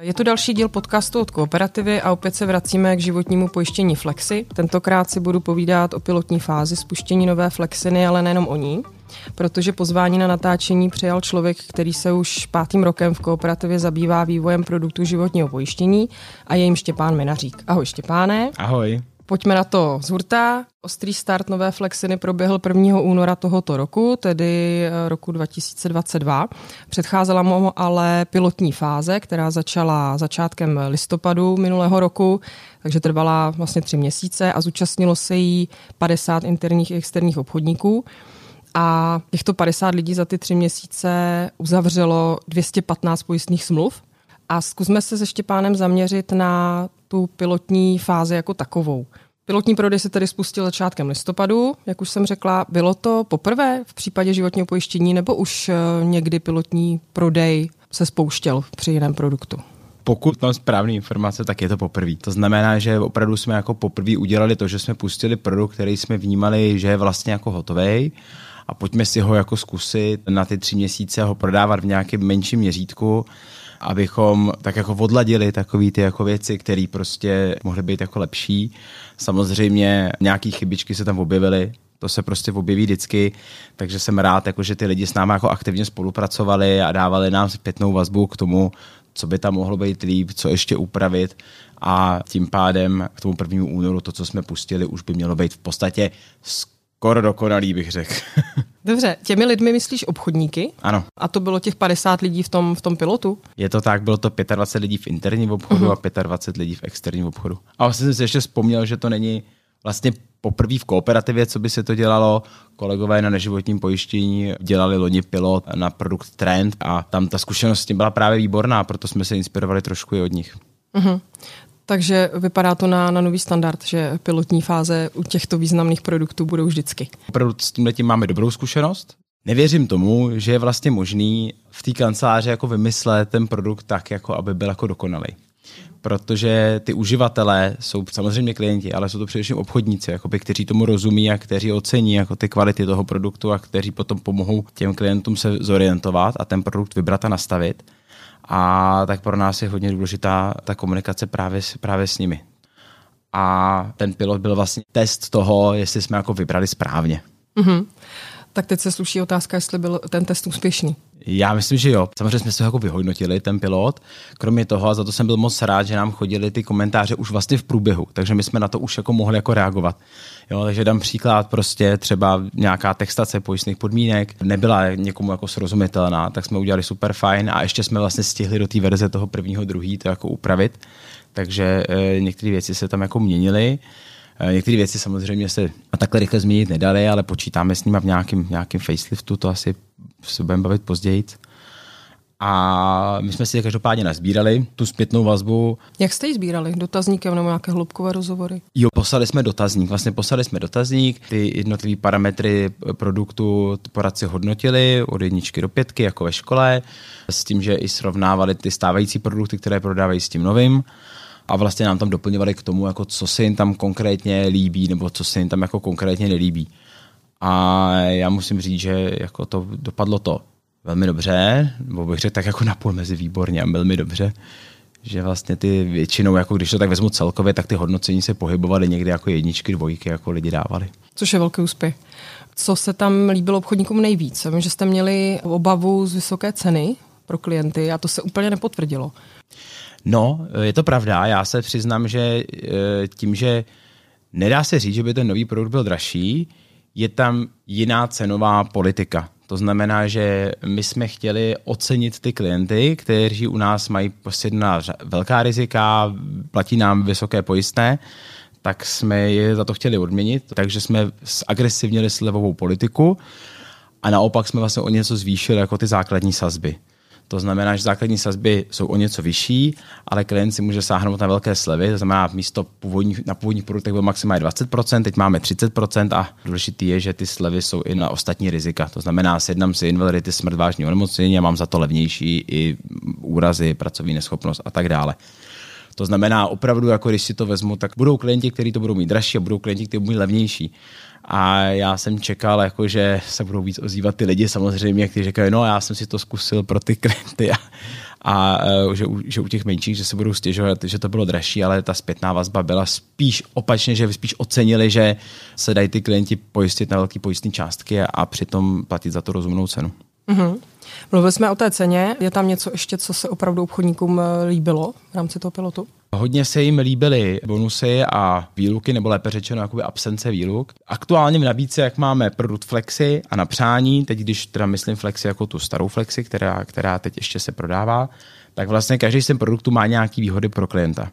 Je to další díl podcastu od Kooperativy a opět se vracíme k životnímu pojištění Flexi. Tentokrát si budu povídat o pilotní fázi spuštění nové Flexiny, ale nejenom o ní, protože pozvání na natáčení přijal člověk, který se už pátým rokem v kooperativě zabývá vývojem produktu životního pojištění a je jim Štěpán Minařík. Ahoj Štěpáne. Ahoj. Pojďme na to z hurta. Ostrý start nové Flexiny proběhl 1. února tohoto roku, tedy eh, roku 2022. Předcházela mu ale pilotní fáze, která začala začátkem listopadu minulého roku, takže trvala vlastně tři měsíce a zúčastnilo se jí 50 interních i externích obchodníků. A těchto 50 lidí za ty tři měsíce uzavřelo 215 pojistných smluv. A zkusme se se Štěpánem zaměřit na tu pilotní fázi jako takovou. Pilotní prodej se tedy spustil začátkem listopadu, jak už jsem řekla. Bylo to poprvé v případě životního pojištění nebo už eh, někdy pilotní prodej se spouštěl při jiném produktu? Pokud mám správné informace, tak je to poprvé. To znamená, že opravdu jsme jako poprvé udělali to, že jsme pustili produkt, který jsme vnímali, že je vlastně jako hotový a pojďme si ho jako zkusit na ty tři měsíce ho prodávat v nějakém menším měřítku abychom tak jako odladili takové ty jako věci, které prostě mohly být jako lepší. Samozřejmě nějaké chybičky se tam objevily, to se prostě objeví vždycky, takže jsem rád, jako, že ty lidi s námi jako aktivně spolupracovali a dávali nám zpětnou vazbu k tomu, co by tam mohlo být líp, co ještě upravit a tím pádem k tomu prvnímu únoru to, co jsme pustili, už by mělo být v podstatě skoro dokonalý, bych řekl. Dobře, těmi lidmi myslíš obchodníky? Ano. A to bylo těch 50 lidí v tom, v tom pilotu? Je to tak, bylo to 25 lidí v interním obchodu uh-huh. a 25 lidí v externím obchodu. A vlastně jsem si ještě vzpomněl, že to není vlastně poprvé v kooperativě, co by se to dělalo. Kolegové na neživotním pojištění dělali loni pilot na produkt Trend a tam ta zkušenost s tím byla právě výborná, proto jsme se inspirovali trošku i od nich. Uh-huh. Takže vypadá to na, na nový standard, že pilotní fáze u těchto významných produktů budou vždycky. Opravdu s tímhle tím máme dobrou zkušenost. Nevěřím tomu, že je vlastně možný v té kanceláři jako vymyslet ten produkt tak, jako aby byl jako dokonalý. Protože ty uživatelé jsou samozřejmě klienti, ale jsou to především obchodníci, jakoby, kteří tomu rozumí a kteří ocení jako ty kvality toho produktu a kteří potom pomohou těm klientům se zorientovat a ten produkt vybrat a nastavit. A tak pro nás je hodně důležitá ta komunikace právě, právě s nimi. A ten pilot byl vlastně test toho, jestli jsme jako vybrali správně. Mm-hmm. Tak teď se sluší otázka, jestli byl ten test úspěšný. Já myslím, že jo. Samozřejmě jsme se jako vyhodnotili, ten pilot. Kromě toho, a za to jsem byl moc rád, že nám chodili ty komentáře už vlastně v průběhu, takže my jsme na to už jako mohli jako reagovat. Jo, takže dám příklad, prostě třeba nějaká textace pojistných podmínek nebyla někomu jako srozumitelná, tak jsme udělali super fajn a ještě jsme vlastně stihli do té verze toho prvního, druhý to jako upravit. Takže e, některé věci se tam jako měnily. E, některé věci samozřejmě se takhle rychle změnit nedaly, ale počítáme s nimi v nějakém, nějakém faceliftu, to asi se budeme bavit později. A my jsme si každopádně nazbírali tu zpětnou vazbu. Jak jste ji sbírali? Dotazníkem nebo nějaké hloubkové rozhovory? Jo, poslali jsme dotazník. Vlastně poslali jsme dotazník, ty jednotlivé parametry produktu poradci hodnotili od jedničky do pětky, jako ve škole, s tím, že i srovnávali ty stávající produkty, které prodávají s tím novým a vlastně nám tam doplňovali k tomu, jako co se jim tam konkrétně líbí nebo co se jim tam jako konkrétně nelíbí. A já musím říct, že jako to dopadlo to velmi dobře, nebo bych řekl tak jako napůl mezi výborně a velmi dobře, že vlastně ty většinou, jako když to tak vezmu celkově, tak ty hodnocení se pohybovaly někdy jako jedničky, dvojky, jako lidi dávali. Což je velký úspěch. Co se tam líbilo obchodníkům nejvíc? Vím, že jste měli obavu z vysoké ceny pro klienty a to se úplně nepotvrdilo. No, je to pravda. Já se přiznám, že eh, tím, že nedá se říct, že by ten nový produkt byl dražší, je tam jiná cenová politika. To znamená, že my jsme chtěli ocenit ty klienty, kteří u nás mají prostě na velká rizika, platí nám vysoké pojistné, tak jsme je za to chtěli odměnit, takže jsme agresivněli slevovou politiku a naopak jsme vlastně o něco zvýšili jako ty základní sazby. To znamená, že základní sazby jsou o něco vyšší, ale klient si může sáhnout na velké slevy, to znamená, místo původních, na původních produktech byl maximálně 20%, teď máme 30% a důležité je, že ty slevy jsou i na ostatní rizika. To znamená, sjednám si invalidity, smrt, vážní onemocnění a mám za to levnější i úrazy, pracovní neschopnost a tak dále. To znamená, opravdu, jako když si to vezmu, tak budou klienti, kteří to budou mít dražší a budou klienti, kteří budou mít levnější. A já jsem čekal, jako, že se budou víc ozývat ty lidi samozřejmě, kteří říkají, no já jsem si to zkusil pro ty klienty a, a uh, že, u, že u těch menších, že se budou stěžovat, že to bylo dražší, ale ta zpětná vazba byla spíš opačně, že spíš ocenili, že se dají ty klienti pojistit na velké pojistné částky a, a přitom platit za to rozumnou cenu. Mm-hmm. Mluvili jsme o té ceně. Je tam něco ještě, co se opravdu obchodníkům eh, líbilo v rámci toho pilotu? Hodně se jim líbily bonusy a výluky, nebo lépe řečeno jakoby absence výluk. Aktuálně v nabídce, jak máme produkt Flexi a na přání, teď když teda myslím Flexi jako tu starou Flexi, která, která teď ještě se prodává, tak vlastně každý z těch produktů má nějaké výhody pro klienta.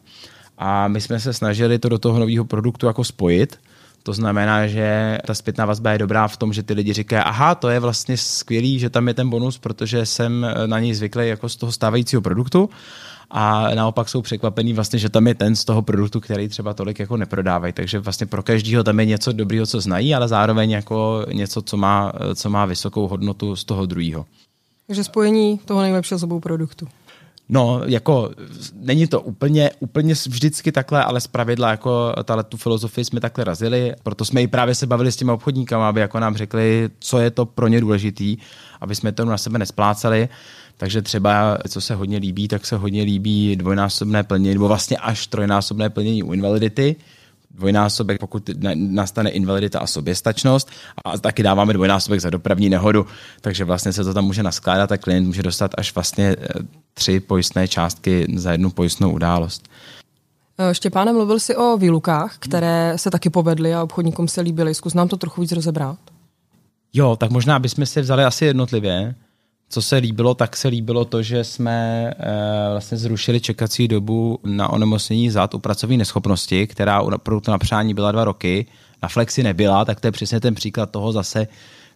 A my jsme se snažili to do toho nového produktu jako spojit, to znamená, že ta zpětná vazba je dobrá v tom, že ty lidi říkají, aha, to je vlastně skvělý, že tam je ten bonus, protože jsem na něj zvyklý jako z toho stávajícího produktu a naopak jsou překvapený vlastně, že tam je ten z toho produktu, který třeba tolik jako neprodávají. Takže vlastně pro každého tam je něco dobrého, co znají, ale zároveň jako něco, co má, co má vysokou hodnotu z toho druhého. Takže spojení toho nejlepšího z obou produktů. No, jako není to úplně, úplně vždycky takhle, ale z pravidla jako tahle tu filozofii jsme takhle razili, proto jsme i právě se bavili s těmi obchodníkama, aby jako nám řekli, co je to pro ně důležitý, aby jsme to na sebe nesplácali. Takže třeba, co se hodně líbí, tak se hodně líbí dvojnásobné plnění, nebo vlastně až trojnásobné plnění u invalidity, dvojnásobek, pokud nastane invalidita a soběstačnost a taky dáváme dvojnásobek za dopravní nehodu, takže vlastně se to tam může naskládat a klient může dostat až vlastně eh, tři pojistné částky za jednu pojistnou událost. Eh, Štěpáne, mluvil jsi o výlukách, které se taky povedly a obchodníkům se líbily. Zkus nám to trochu víc rozebrat. Jo, tak možná bychom si vzali asi jednotlivě. Co se líbilo, tak se líbilo to, že jsme e, vlastně zrušili čekací dobu na onemocnění zad u pracovní neschopnosti, která u produktu na přání byla dva roky, na flexi nebyla, tak to je přesně ten příklad toho zase,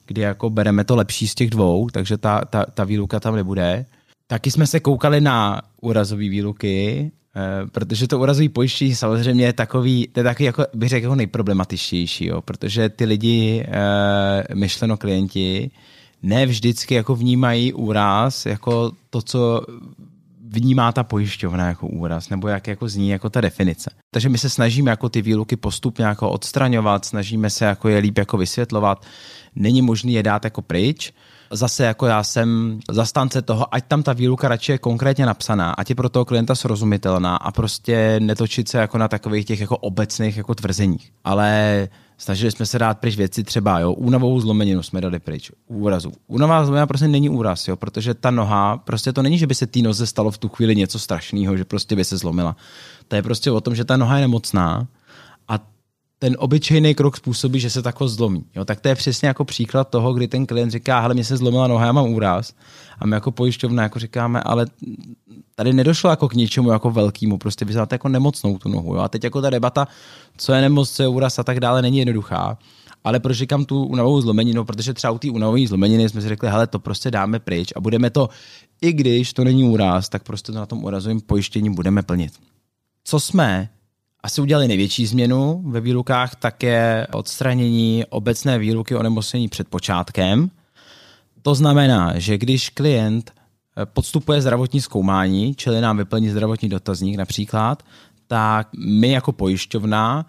kdy jako bereme to lepší z těch dvou, takže ta, ta, ta výluka tam nebude. Taky jsme se koukali na úrazové výluky, e, protože to úrazové pojištění samozřejmě je takový, to je takový, jako, bych řekl, jako nejproblematičtější, jo, protože ty lidi, e, myšleno klienti, ne vždycky jako vnímají úraz jako to, co vnímá ta pojišťovna jako úraz, nebo jak jako zní jako ta definice. Takže my se snažíme jako ty výluky postupně jako odstraňovat, snažíme se jako je líp jako vysvětlovat. Není možné je dát jako pryč, zase jako já jsem zastánce toho, ať tam ta výluka radši je konkrétně napsaná, ať je pro toho klienta srozumitelná a prostě netočit se jako na takových těch jako obecných jako tvrzeních. Ale Snažili jsme se dát pryč věci třeba, jo, únavou zlomeninu jsme dali pryč, úrazu. Únavá zlomenina prostě není úraz, jo, protože ta noha, prostě to není, že by se té noze stalo v tu chvíli něco strašného, že prostě by se zlomila. To je prostě o tom, že ta noha je nemocná ten obyčejný krok způsobí, že se takhle zlomí. Jo, tak to je přesně jako příklad toho, kdy ten klient říká, hele, mě se zlomila noha, já mám úraz. A my jako pojišťovna jako říkáme, ale tady nedošlo jako k ničemu jako velkému, prostě vy jako nemocnou tu nohu. Jo? A teď jako ta debata, co je nemoc, co je úraz a tak dále, není jednoduchá. Ale proč říkám tu únavovou zlomeninu? Protože třeba u té únavové zlomeniny jsme si řekli, hele, to prostě dáme pryč a budeme to, i když to není úraz, tak prostě to na tom úrazovém pojištění budeme plnit. Co jsme asi udělali největší změnu ve výlukách, tak je odstranění obecné výluky o nemocnění před počátkem. To znamená, že když klient Eh, podstupuje zdravotní zkoumání, čili nám vyplní zdravotní dotazník například, tak my jako pojišťovna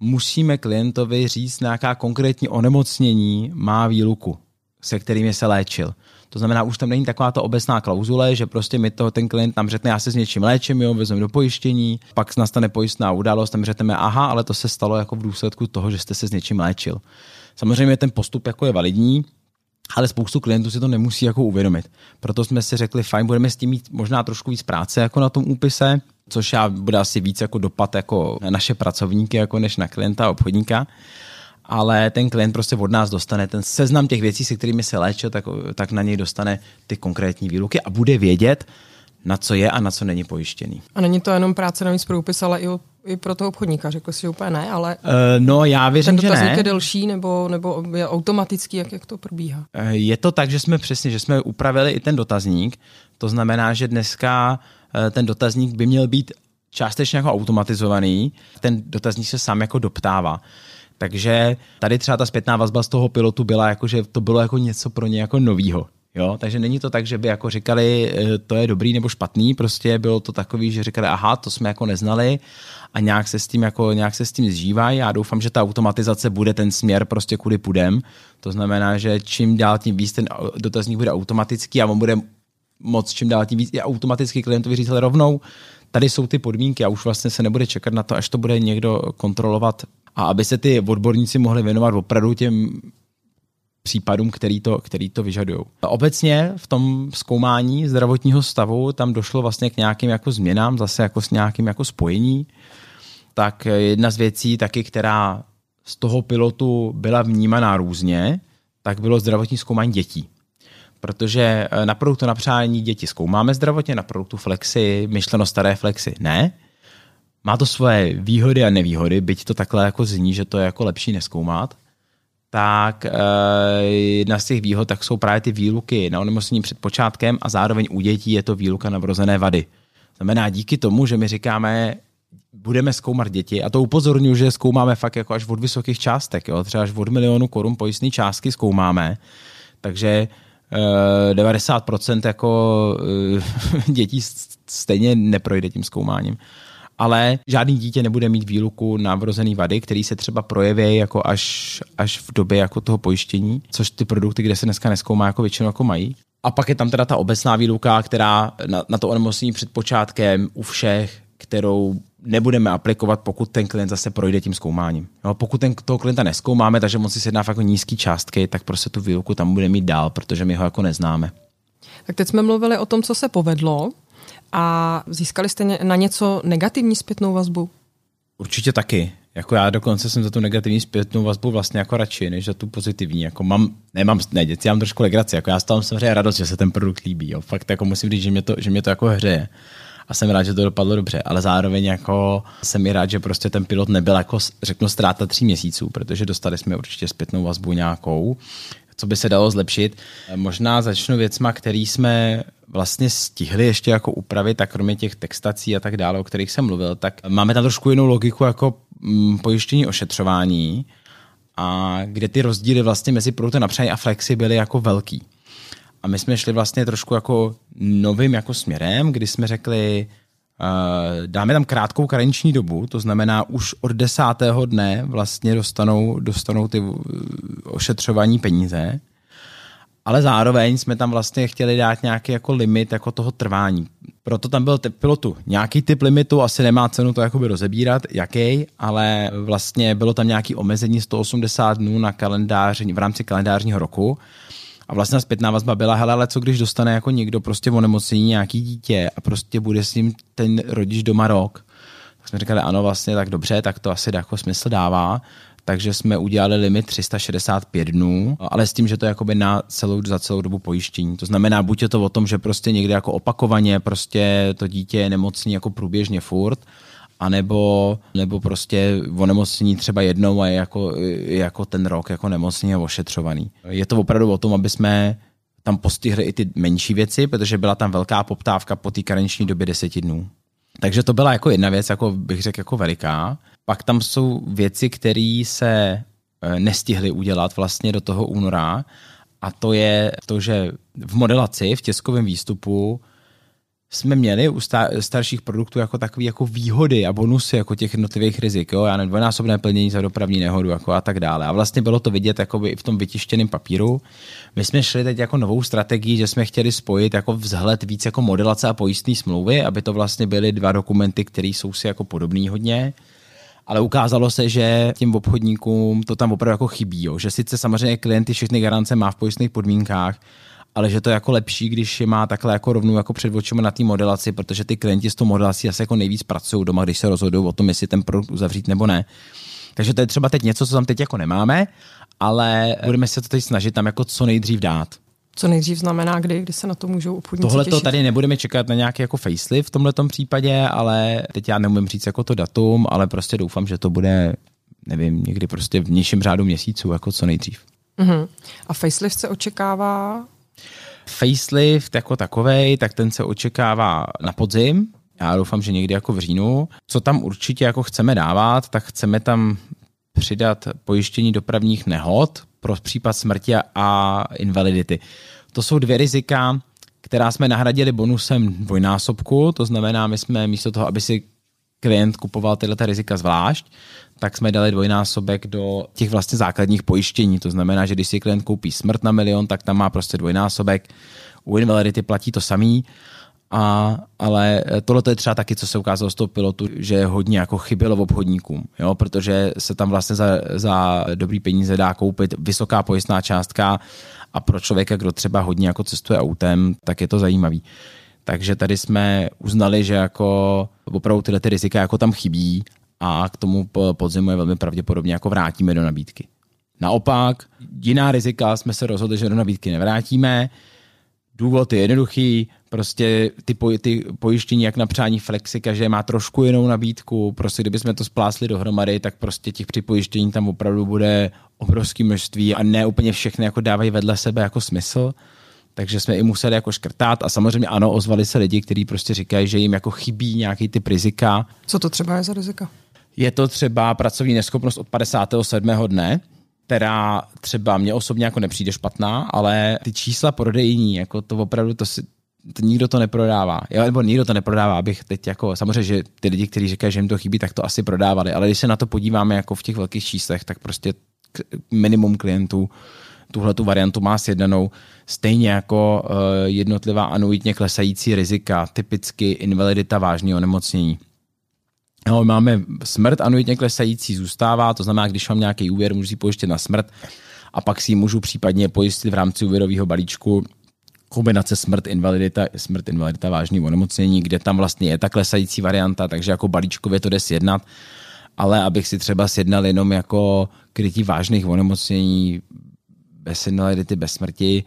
musíme klientovi říct, nějaká konkrétní onemocnění má výluku, se kterými se léčil. To znamená, už tam není taková ta obecná klauzule, že prostě mi to ten klient nám řekne, já se s něčím léčím, jo, vezmeme do pojištění, pak nastane pojistná událost, tam řekneme, aha, ale to se stalo jako v důsledku toho, že jste se s něčím léčil. Samozřejmě ten postup jako je validní, ale spoustu klientů si to nemusí jako uvědomit. Proto jsme si řekli, fajn, budeme s tím mít možná trošku víc práce jako na tom úpise, což já bude asi víc jako dopad jako na naše pracovníky, jako než na klienta a obchodníka ale ten klient prostě od nás dostane ten seznam těch věcí, se kterými se léčil, tak, tak na něj dostane ty konkrétní výluky a bude vědět, na co je a na co není pojištěný. A není to jenom práce navíc pro úpis, ale i, i pro toho obchodníka, řekl si úplně ne, ale uh, no, já věřím, ten že ne. je delší nebo, nebo je automatický, jak, jak to probíhá? Uh, je to tak, že jsme přesně, že jsme upravili i ten dotazník, to znamená, že dneska uh, ten dotazník by měl být částečně jako automatizovaný, ten dotazník se sám jako doptává. Takže tady třeba ta zpětná vazba z toho pilotu byla jako, že to bylo jako něco pro ně jako novýho Jo, takže není to tak, že by jako říkali, eh, to je dobrý nebo špatný, prostě bylo to takový, že říkali, aha, to jsme jako neznali a nějak se s tím jako, nějak se s tím zžívají. Já doufám, že ta automatizace bude ten směr prostě kudy půjdem. To znamená, že čím dál tím víc ten dotazník bude automatický a on bude moc čím dál tím víc i automaticky klientovi říct, rovnou, tady jsou ty podmínky a už vlastně se nebude čekat na to, až to bude někdo kontrolovat a aby se ty odborníci mohli věnovat opravdu těm případům, který to, který to vyžadují. Obecně v tom zkoumání zdravotního stavu tam došlo vlastně k nějakým jako změnám, zase jako s nějakým jako spojení. Tak jedna z věcí taky, která z toho pilotu byla vnímaná různě, tak bylo zdravotní zkoumání dětí. Protože eh, na produktu napřání děti zkoumáme zdravotně, na produktu Flexi, myšleno staré Flexi ne. Má to svoje výhody a nevýhody, byť to takhle jako zní, že to je jako lepší neskoumat tak uh, jedna z těch výhod tak jsou právě ty výluky na onemocnění před počátkem a zároveň u dětí je to výluka na vrozené vady. Znamená díky tomu, že my říkáme, budeme zkoumat děti a to upozorňuji, že zkoumáme fakt jako až od vysokých částek, jo? třeba až od milionu korun pojistné částky zkoumáme, takže uh, eh, 90% jako uh, dětí stejně neprojde tím zkoumáním ale žádný dítě nebude mít výluku na vrozený vady, který se třeba projeví jako až, až v době jako toho pojištění, což ty produkty, kde se dneska neskoumá, jako většinou jako mají. A pak je tam teda ta obecná výluka, která na, na to onemocnění před počátkem u všech, kterou nebudeme aplikovat, pokud ten klient zase projde tím zkoumáním. No, pokud ten, toho klienta neskoumáme, takže on si sedná jako nízké částky, tak prostě tu výluku tam bude mít dál, protože my ho jako neznáme. Tak teď jsme mluvili o tom, co se povedlo. A získali jste na něco negativní zpětnou vazbu? Určitě taky. Jako já dokonce jsem za tu negativní zpětnou vazbu vlastně jako radši, než za tu pozitivní. Jako mám, nemám, ne, děti, já mám trošku legraci. Jako já z toho samozřejmě radost, že se ten produkt líbí. Jo. Fakt jako musím říct, že mě to, že mě to jako hřeje. A jsem rád, že to dopadlo dobře, ale zároveň jako jsem i rád, že prostě ten pilot nebyl jako, řeknu, ztráta tří měsíců, protože dostali jsme určitě zpětnou vazbu nějakou, co by se dalo zlepšit. Možná začnu věcma, který jsme vlastně stihli ještě jako upravit, tak kromě těch textací a tak dále, o kterých jsem mluvil, tak máme tam trošku jinou logiku jako mm, pojištění ošetřování, a kde ty rozdíly vlastně mezi produktem napřání a flexi byly jako velký. A my jsme šli vlastně trošku jako novým jako směrem, kdy jsme řekli, dáme tam krátkou karenční dobu, to znamená už od desátého dne vlastně dostanou, dostanou ty ošetřování peníze ale zároveň jsme tam vlastně chtěli dát nějaký jako limit jako toho trvání. Proto tam byl typ pilotu. Nějaký typ limitu, asi nemá cenu to jakoby rozebírat, jaký, ale vlastně bylo tam nějaký omezení 180 dnů na kalendář, v rámci kalendářního roku. A vlastně zpětná vazba byla, hele, ale co když dostane jako někdo prostě v onemocnění nějaký dítě a prostě bude s ním ten rodič doma rok. Tak jsme říkali, ano, vlastně tak dobře, tak to asi jako smysl dává takže jsme udělali limit 365 dnů, ale s tím, že to je na celou, za celou dobu pojištění. To znamená, buď je to o tom, že prostě někde jako opakovaně prostě to dítě je nemocný jako průběžně furt, anebo, nebo prostě onemocnění třeba jednou a je jako, jako ten rok jako nemocný a ošetřovaný. Je to opravdu o tom, aby jsme tam postihli i ty menší věci, protože byla tam velká poptávka po té karenční době deseti dnů. Takže to byla jako jedna věc, jako bych řekl, jako veliká. Pak tam jsou věci, které se eh, nestihly udělat vlastně do toho února a to je to, že v modelaci, v těskovém výstupu jsme měli u starších produktů jako takové jako výhody a bonusy jako těch jednotlivých rizik, jo, já nevím, dvojnásobné plnění za dopravní nehodu jako a tak dále. A vlastně bylo to vidět jako i v tom vytištěném papíru. My jsme šli teď jako novou strategii, že jsme chtěli spojit jako vzhled víc jako modelace a pojistné smlouvy, aby to vlastně byly dva dokumenty, které jsou si jako podobný hodně ale ukázalo se, že těm obchodníkům to tam opravdu jako chybí, jo. že sice samozřejmě klienty všechny garance má v pojistných podmínkách, ale že to je jako lepší, když je má takhle jako rovnou jako před očima na té modelaci, protože ty klienti s tou modelací asi jako nejvíc pracují doma, když se rozhodují o tom, jestli ten produkt uzavřít nebo ne. Takže to je třeba teď něco, co tam teď jako nemáme, ale budeme se to teď snažit tam jako co nejdřív dát. Co nejdřív znamená kdy, kdy se na to můžou obchodníci Tohle to tady nebudeme čekat na nějaký jako facelift v tomhle případě, ale teď já neumím říct jako to datum, ale prostě doufám, že to bude, nevím, někdy prostě v nižším řádu měsíců, jako co nejdřív. Uh-huh. A facelift se očekává? Facelift jako takovej, tak ten se očekává na podzim, já doufám, že někdy jako v říjnu. Co tam určitě jako chceme dávat, tak chceme tam přidat pojištění dopravních nehod pro případ smrti a invalidity. To jsou dvě rizika, která jsme nahradili bonusem dvojnásobku, to znamená, my jsme místo toho, aby si klient kupoval tyhle rizika zvlášť, tak jsme dali dvojnásobek do těch vlastně základních pojištění. To znamená, že když si klient koupí smrt na milion, tak tam má prostě dvojnásobek. U invalidity platí to samý. A, ale tohle je třeba taky, co se ukázalo z toho pilotu, že hodně jako chybělo v obchodníkům, jo? protože se tam vlastně za, za dobrý peníze dá koupit vysoká pojistná částka a pro člověka, kdo třeba hodně jako cestuje autem, tak je to zajímavý. Takže tady jsme uznali, že jako opravdu tyhle ty rizika jako tam chybí a k tomu podzimu je velmi pravděpodobně jako vrátíme do nabídky. Naopak, jiná rizika jsme se rozhodli, že do nabídky nevrátíme. Důvod je jednoduchý, prostě ty, poj, ty pojištění jak na přání Flexi, každé má trošku jinou nabídku, prostě kdybychom to splásli dohromady, tak prostě těch připojištění tam opravdu bude obrovské množství a ne úplně všechny jako dávají vedle sebe jako smysl takže jsme i museli jako škrtat a samozřejmě ano, ozvali se lidi, kteří prostě říkají, že jim jako chybí nějaký typ rizika. Co to třeba je za rizika? Je to třeba pracovní neschopnost od 57. dne, která třeba mě osobně jako nepřijde špatná, ale ty čísla prodejní, jako to opravdu to si, to nikdo to neprodává. Jo, nebo nikdo to neprodává, abych teď jako, samozřejmě, že ty lidi, kteří říkají, že jim to chybí, tak to asi prodávali, ale když se na to podíváme jako v těch velkých číslech, tak prostě minimum klientů tuhle tu variantu má sjednanou, stejně jako uh, jednotlivá anuitně klesající rizika, typicky invalidita vážného onemocnění. No, máme smrt anuitně klesající zůstává, to znamená, když mám nějaký úvěr, můžu si pojistit na smrt a pak si ji můžu případně pojistit v rámci úvěrového balíčku kombinace smrt, invalidita, smrt, invalidita, vážný onemocnění, kde tam vlastně je ta klesající varianta, takže jako balíčkově to jde sjednat, ale abych si třeba sjednal jenom jako krytí vážných onemocnění, bez invalidity, bez smrti,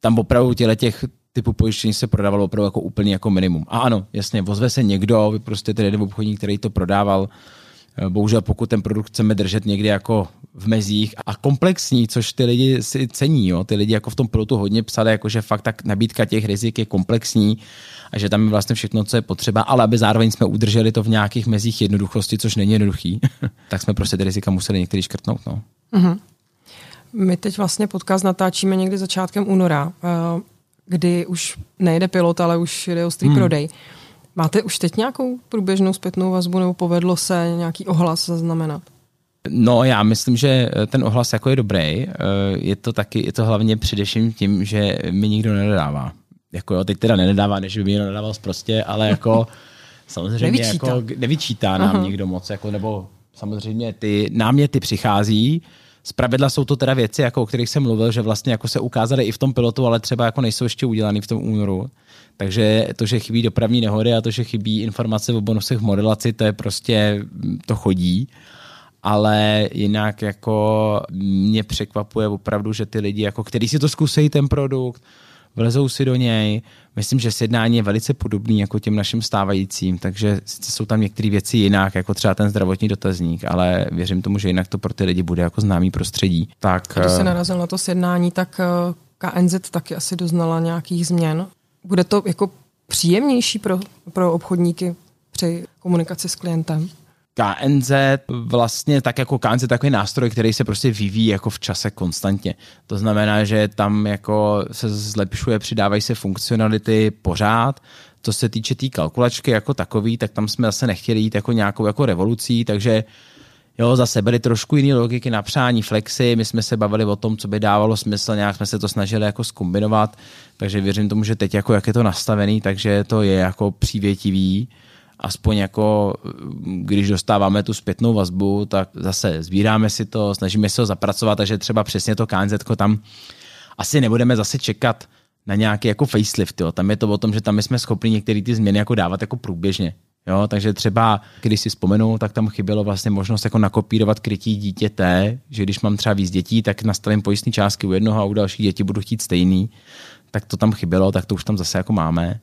tam opravdu těle těch typu pojištění se prodávalo opravdu jako úplně jako minimum. A ano, jasně, vozve se někdo, vy prostě ten jeden obchodník, který to prodával, eh, bohužel pokud ten produkt chceme držet někdy jako v mezích a komplexní, což ty lidi si cení, jo? ty lidi jako v tom pilotu hodně psali, jako že fakt tak nabídka těch rizik je komplexní a že tam je vlastně všechno, co je potřeba, ale aby zároveň jsme udrželi to v nějakých mezích jednoduchosti, což není jednoduchý, tak jsme prostě ty rizika museli některý škrtnout. No. Uh-huh. My teď vlastně podcast natáčíme někdy začátkem února, eh, kdy už nejde pilot, ale už jde ostrý hmm. prodej. Máte už teď nějakou průběžnou zpětnou vazbu nebo povedlo se nějaký ohlas zaznamenat? No, já myslím, že ten ohlas jako je dobrý. Eh, je to taky, je to hlavně především tím, že mi nikdo nedodává. Jako jo, teď teda nedává, než by mi někdo nedával prostě, ale jako samozřejmě nevyčítá. jako nevyčítá nám Aha. nikdo moc, jako, nebo samozřejmě ty náměty přichází, pravidla jsou to teda věci, jako o kterých jsem mluvil, že vlastně jako se ukázaly i v tom pilotu, ale třeba jako nejsou ještě udělané v tom únoru. Takže to, že chybí dopravní nehody a to, že chybí informace o bonusech v modelaci, to je prostě, to chodí. Ale jinak jako mě překvapuje opravdu, že ty lidi, jako, který si to zkusí ten produkt, vlezou si do něj. Myslím, že sjednání je velice podobný jako těm našim stávajícím, takže sice jsou tam některé věci jinak, jako třeba ten zdravotní dotazník, ale věřím tomu, že jinak to pro ty lidi bude jako známý prostředí. Tak, Když se eh, narazil na to sjednání, tak eh, KNZ taky asi doznala nějakých změn. Bude to jako příjemnější pro, pro obchodníky při komunikaci s klientem? KNZ vlastně tak jako KNZ takový nástroj, který se prostě vyvíjí jako v čase konstantně. To znamená, že tam jako se zlepšuje, přidávají se funkcionality pořád. Co se týče té tý kalkulačky jako takový, tak tam jsme zase nechtěli jít jako nějakou jako revolucí, takže Jo, zase byly trošku jiné logiky na přání flexy, my jsme se bavili o tom, co by dávalo smysl, nějak jsme se to snažili jako skombinovat, takže věřím tomu, že teď jako jak je to nastavený, takže to je jako přívětivý aspoň jako, když dostáváme tu zpětnou vazbu, tak zase sbíráme si to, snažíme se ho zapracovat, takže třeba přesně to KNZ tam asi nebudeme zase čekat na nějaký jako facelift. Jo. Tam je to o tom, že tam jsme schopni některé ty změny jako dávat jako průběžně. Jo, takže třeba, když si vzpomenu, tak tam chybělo vlastně možnost jako nakopírovat krytí dítěte, že když mám třeba víc dětí, tak nastavím pojistný částky u jednoho a u dalších dětí budu chtít stejný, tak to tam chybělo, tak to už tam zase jako máme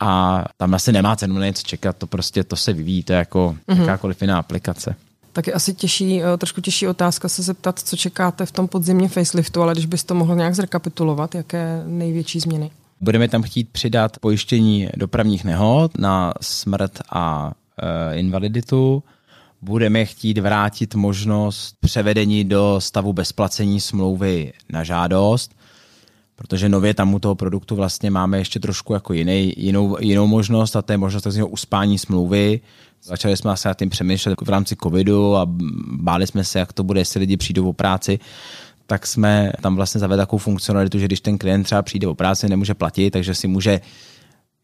a tam asi nemá cenu na něco čekat, to prostě to se vyvíjí, to je jako mm-hmm. jakákoliv jiná aplikace. Tak je asi těžší, eh, trošku těžší otázka se zeptat, co čekáte v tom podzimním faceliftu, ale když byste to mohl nějak zrekapitulovat, jaké největší změny? Budeme tam chtít přidat pojištění dopravních nehod na smrt a e, invaliditu. Budeme chtít vrátit možnost převedení do stavu bezplacení smlouvy na žádost protože nově tam u toho produktu vlastně máme ještě trošku jako jiný, jinou, jinou možnost a to je možnost takzvaného uspání smlouvy. Začali jsme asi nad tím přemýšlet v rámci covidu a báli jsme se, jak to bude, jestli lidi přijdou o práci tak jsme tam vlastně zavedli takovou funkcionalitu, že když ten klient třeba přijde o práci, nemůže platit, takže si může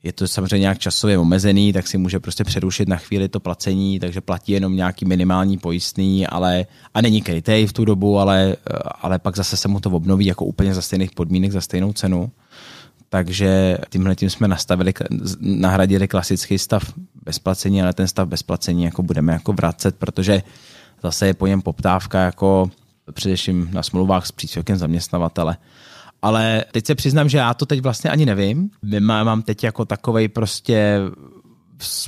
je to samozřejmě nějak časově omezený, tak si může prostě přerušit na chvíli to placení, takže platí jenom nějaký minimální pojistný, ale a není krytej v tu dobu, ale, ale pak zase se mu to obnoví jako úplně za stejných podmínek, za stejnou cenu. Takže tímhle tím jsme nastavili, nahradili klasický stav bez placení, ale ten stav bez placení jako budeme jako vracet, protože zase je po něm poptávka jako především na smlouvách s příspěvkem zaměstnavatele. Ale teď se přiznám, že já to teď vlastně ani nevím. Mám teď jako takovej prostě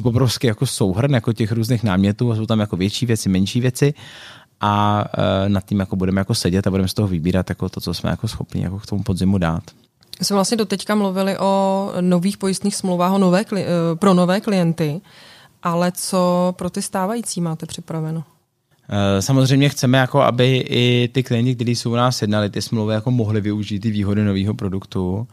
obrovský jako souhrn jako těch různých námětů, jsou tam jako větší věci, menší věci a e, nad tím jako budeme jako sedět a budeme z toho vybírat jako to, co jsme jako schopni jako k tomu podzimu dát. Jsme vlastně doteďka mluvili o nových pojistných smlouvách o nové, e, pro nové klienty, ale co pro ty stávající máte připraveno? Eh, samozřejmě chceme, jako aby i ty klienti, kteří jsou u nás jednali, ty smlouvy jako mohli využít ty výhody nového produktu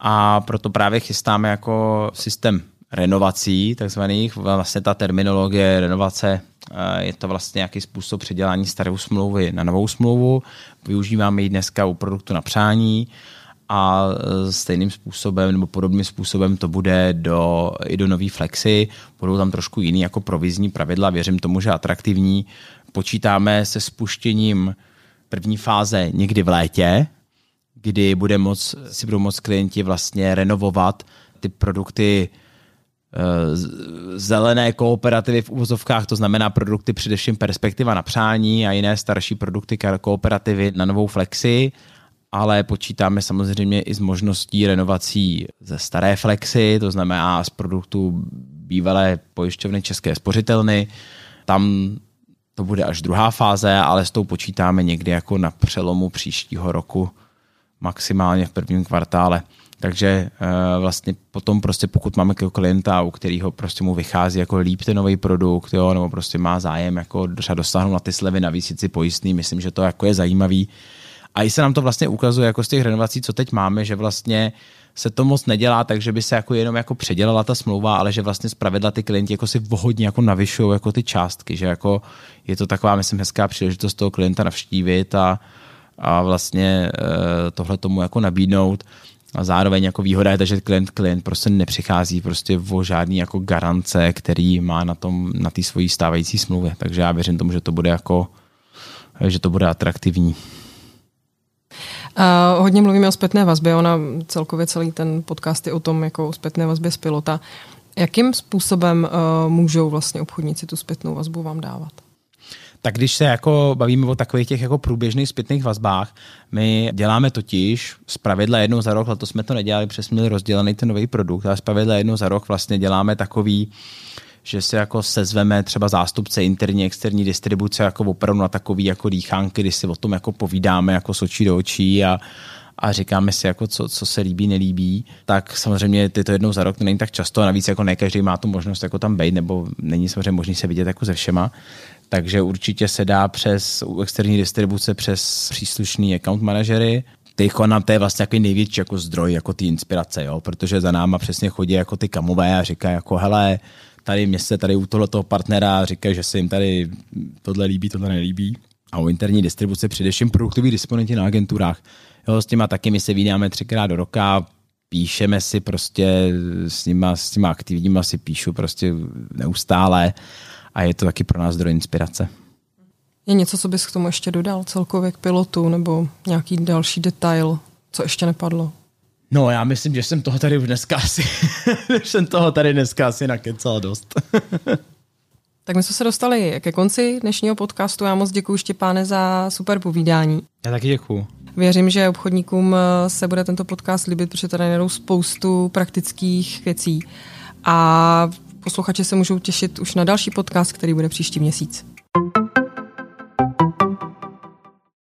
a proto právě chystáme jako systém renovací, takzvaných, vlastně ta terminologie renovace eh, je to vlastně nějaký způsob předělání starou smlouvy na novou smlouvu. Využíváme ji dneska u produktu na přání a eh, stejným způsobem nebo podobným způsobem to bude do, i do nový flexy. Budou tam trošku jiný jako provizní pravidla, věřím tomu, že atraktivní počítáme se spuštěním první fáze někdy v létě, kdy bude moc, si budou moct klienti vlastně renovovat ty produkty eh, zelené kooperativy v uvozovkách, to znamená produkty především perspektiva na přání a jiné starší produkty kooperativy na novou flexi, ale počítáme samozřejmě i s možností renovací ze staré flexy, to znamená z produktů bývalé pojišťovny České spořitelny. Tam to bude až druhá fáze, ale s tou počítáme někdy jako na přelomu příštího roku, maximálně v prvním kvartále. Takže uh, vlastně potom prostě pokud máme klienta, u kterého prostě mu vychází jako líp ten nový produkt, jo, nebo prostě má zájem jako dosáhnout na ty slevy, navíc si pojistný, myslím, že to jako je zajímavý. A i se nám to vlastně ukazuje jako z těch renovací, co teď máme, že vlastně se to moc nedělá tak, že by se jako jenom jako předělala ta smlouva, ale že vlastně zpravidla ty klienti jako si vhodně jako navyšují jako ty částky, že jako je to taková, myslím, hezká příležitost toho klienta navštívit a, a vlastně e, tohle tomu jako nabídnout. A zároveň jako výhoda je, že klient, klient prostě nepřichází prostě o žádný jako garance, který má na tom, na té svojí stávající smlouvě. Takže já věřím tomu, že to bude jako, že to bude atraktivní. Uh, hodně mluvíme o zpětné vazbě, ona celkově celý ten podcast je o tom, jako o zpětné vazbě z pilota. Jakým způsobem uh, můžou vlastně obchodníci tu zpětnou vazbu vám dávat? Tak když se jako bavíme o takových těch jako průběžných zpětných vazbách, my děláme totiž z pravidla jednou za rok, letos jsme to nedělali, jsme měli rozdělený ten nový produkt, ale z pravidla jednou za rok vlastně děláme takový uh, že se jako sezveme třeba zástupce interní, externí distribuce jako opravdu na takový jako dýchánky, kdy si o tom jako povídáme jako s očí do očí a, a říkáme si, jako co, co se líbí, nelíbí, tak samozřejmě ty to jednou za rok to není tak často a navíc jako ne každý má tu možnost jako tam být, nebo není samozřejmě možný se vidět jako se všema. Takže určitě se dá přes externí distribuce, přes příslušný account manažery, ty nám to je vlastně jako největší jako zdroj jako ty inspirace, jo? protože za náma přesně chodí jako ty kamové a říkají jako hele, tady mě se tady u tohoto partnera říkají, že se jim tady tohle líbí, tohle nelíbí. A u interní distribuce především produktoví disponenti na agenturách. Jo, s těma taky my se vydáme třikrát do roka, píšeme si prostě s nima, s těma aktivníma si píšu prostě neustále a je to taky pro nás zdroj inspirace. Je něco, co bys k tomu ještě dodal celkově k pilotu nebo nějaký další detail, co ještě nepadlo? No, já myslím, že jsem toho tady už dneska asi, jsem toho tady dneska asi nakecal dost. tak my jsme se dostali ke konci dnešního podcastu. Já moc děkuji Štěpáne za super povídání. Já taky děkuji. Věřím, že obchodníkům eh, se bude tento podcast líbit, protože tady najdou spoustu praktických věcí. A posluchači se můžou těšit už na další podcast, který bude příští měsíc.